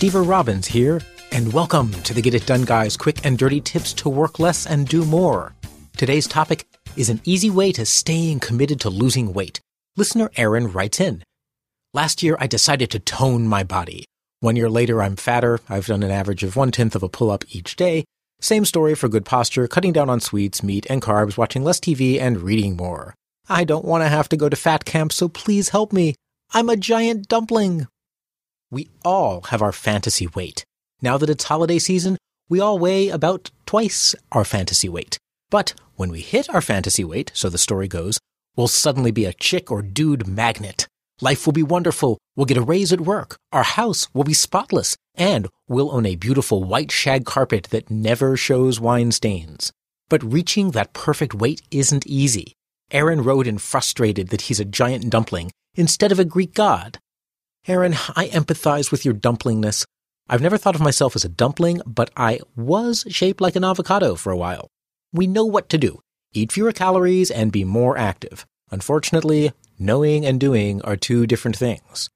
Stever Robbins here, and welcome to the Get It Done Guys quick and dirty tips to work less and do more. Today's topic is an easy way to staying committed to losing weight. Listener Aaron writes in. Last year, I decided to tone my body. One year later, I'm fatter. I've done an average of one tenth of a pull up each day. Same story for good posture, cutting down on sweets, meat, and carbs, watching less TV, and reading more. I don't want to have to go to fat camp, so please help me. I'm a giant dumpling. We all have our fantasy weight. Now that it's holiday season, we all weigh about twice our fantasy weight. But when we hit our fantasy weight, so the story goes, we'll suddenly be a chick or dude magnet. Life will be wonderful. We'll get a raise at work. Our house will be spotless. And we'll own a beautiful white shag carpet that never shows wine stains. But reaching that perfect weight isn't easy. Aaron wrote in frustrated that he's a giant dumpling instead of a Greek god. Aaron, I empathize with your dumplingness. I've never thought of myself as a dumpling, but I was shaped like an avocado for a while. We know what to do. Eat fewer calories and be more active. Unfortunately, knowing and doing are two different things.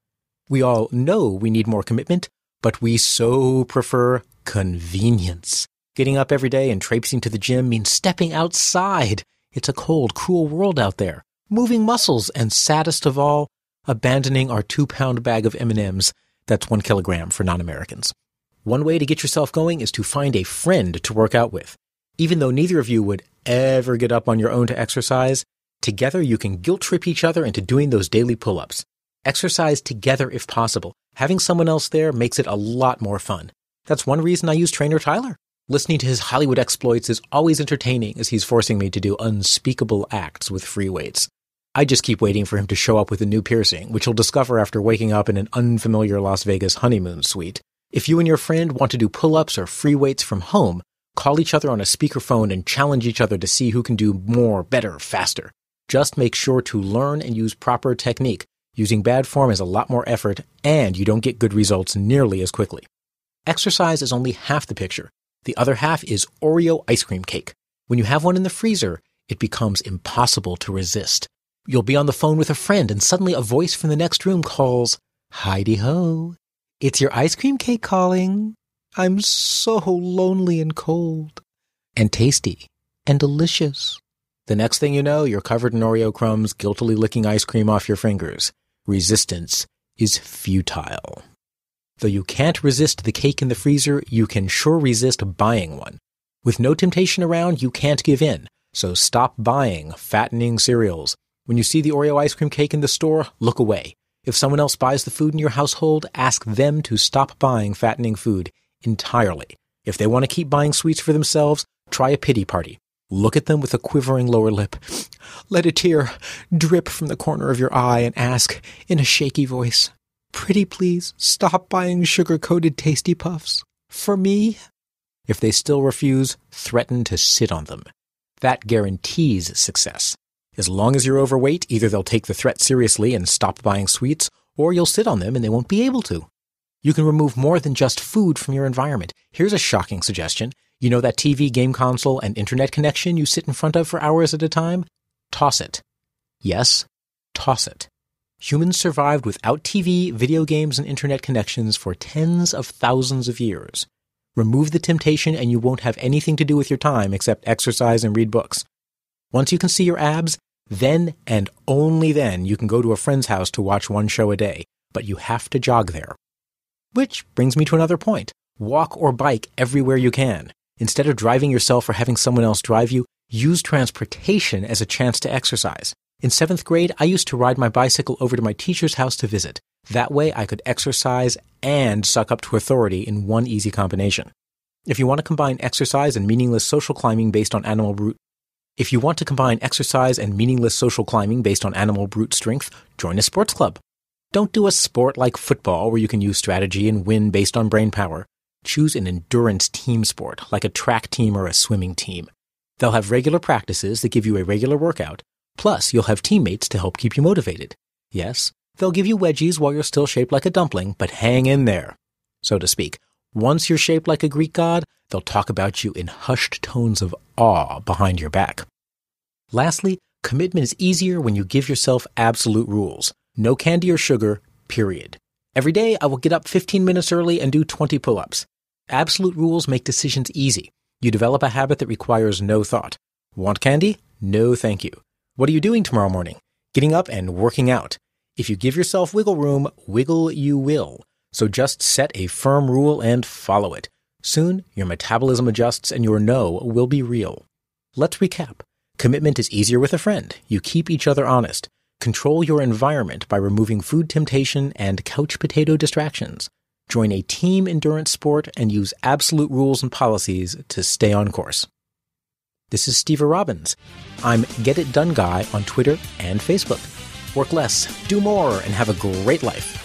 We all know we need more commitment, but we so prefer convenience. Getting up every day and traipsing to the gym means stepping outside. It's a cold, cruel world out there. Moving muscles, and saddest of all, abandoning our two pound bag of M&Ms. That's one kilogram for non-Americans. One way to get yourself going is to find a friend to work out with. Even though neither of you would ever get up on your own to exercise, together you can guilt trip each other into doing those daily pull-ups. Exercise together if possible. Having someone else there makes it a lot more fun. That's one reason I use Trainer Tyler. Listening to his Hollywood exploits is always entertaining as he's forcing me to do unspeakable acts with free weights. I just keep waiting for him to show up with a new piercing, which he'll discover after waking up in an unfamiliar Las Vegas honeymoon suite. If you and your friend want to do pull-ups or free weights from home, call each other on a speakerphone and challenge each other to see who can do more, better, faster. Just make sure to learn and use proper technique. Using bad form is a lot more effort, and you don't get good results nearly as quickly. Exercise is only half the picture. The other half is Oreo ice cream cake. When you have one in the freezer, it becomes impossible to resist. You'll be on the phone with a friend and suddenly a voice from the next room calls, Heidi ho, it's your ice cream cake calling. I'm so lonely and cold. And tasty and delicious. The next thing you know, you're covered in Oreo crumbs, guiltily licking ice cream off your fingers. Resistance is futile. Though you can't resist the cake in the freezer, you can sure resist buying one. With no temptation around, you can't give in. So stop buying fattening cereals. When you see the Oreo ice cream cake in the store, look away. If someone else buys the food in your household, ask them to stop buying fattening food entirely. If they want to keep buying sweets for themselves, try a pity party. Look at them with a quivering lower lip. Let a tear drip from the corner of your eye and ask, in a shaky voice, Pretty please, stop buying sugar coated tasty puffs. For me? If they still refuse, threaten to sit on them. That guarantees success. As long as you're overweight, either they'll take the threat seriously and stop buying sweets, or you'll sit on them and they won't be able to. You can remove more than just food from your environment. Here's a shocking suggestion. You know that TV, game console, and internet connection you sit in front of for hours at a time? Toss it. Yes, toss it. Humans survived without TV, video games, and internet connections for tens of thousands of years. Remove the temptation and you won't have anything to do with your time except exercise and read books. Once you can see your abs, Then and only then you can go to a friend's house to watch one show a day, but you have to jog there. Which brings me to another point. Walk or bike everywhere you can. Instead of driving yourself or having someone else drive you, use transportation as a chance to exercise. In seventh grade, I used to ride my bicycle over to my teacher's house to visit. That way I could exercise and suck up to authority in one easy combination. If you want to combine exercise and meaningless social climbing based on animal if you want to combine exercise and meaningless social climbing based on animal brute strength, join a sports club. Don't do a sport like football where you can use strategy and win based on brain power. Choose an endurance team sport like a track team or a swimming team. They'll have regular practices that give you a regular workout, plus you'll have teammates to help keep you motivated. Yes, they'll give you wedgies while you're still shaped like a dumpling, but hang in there, so to speak. Once you're shaped like a Greek god, they'll talk about you in hushed tones of awe behind your back. Lastly, commitment is easier when you give yourself absolute rules. No candy or sugar, period. Every day I will get up 15 minutes early and do 20 pull ups. Absolute rules make decisions easy. You develop a habit that requires no thought. Want candy? No, thank you. What are you doing tomorrow morning? Getting up and working out. If you give yourself wiggle room, wiggle you will. So just set a firm rule and follow it. Soon, your metabolism adjusts and your no will be real. Let's recap. Commitment is easier with a friend. You keep each other honest. Control your environment by removing food temptation and couch potato distractions. Join a team endurance sport and use absolute rules and policies to stay on course. This is Stever Robbins. I'm Get It Done Guy on Twitter and Facebook. Work less, do more, and have a great life.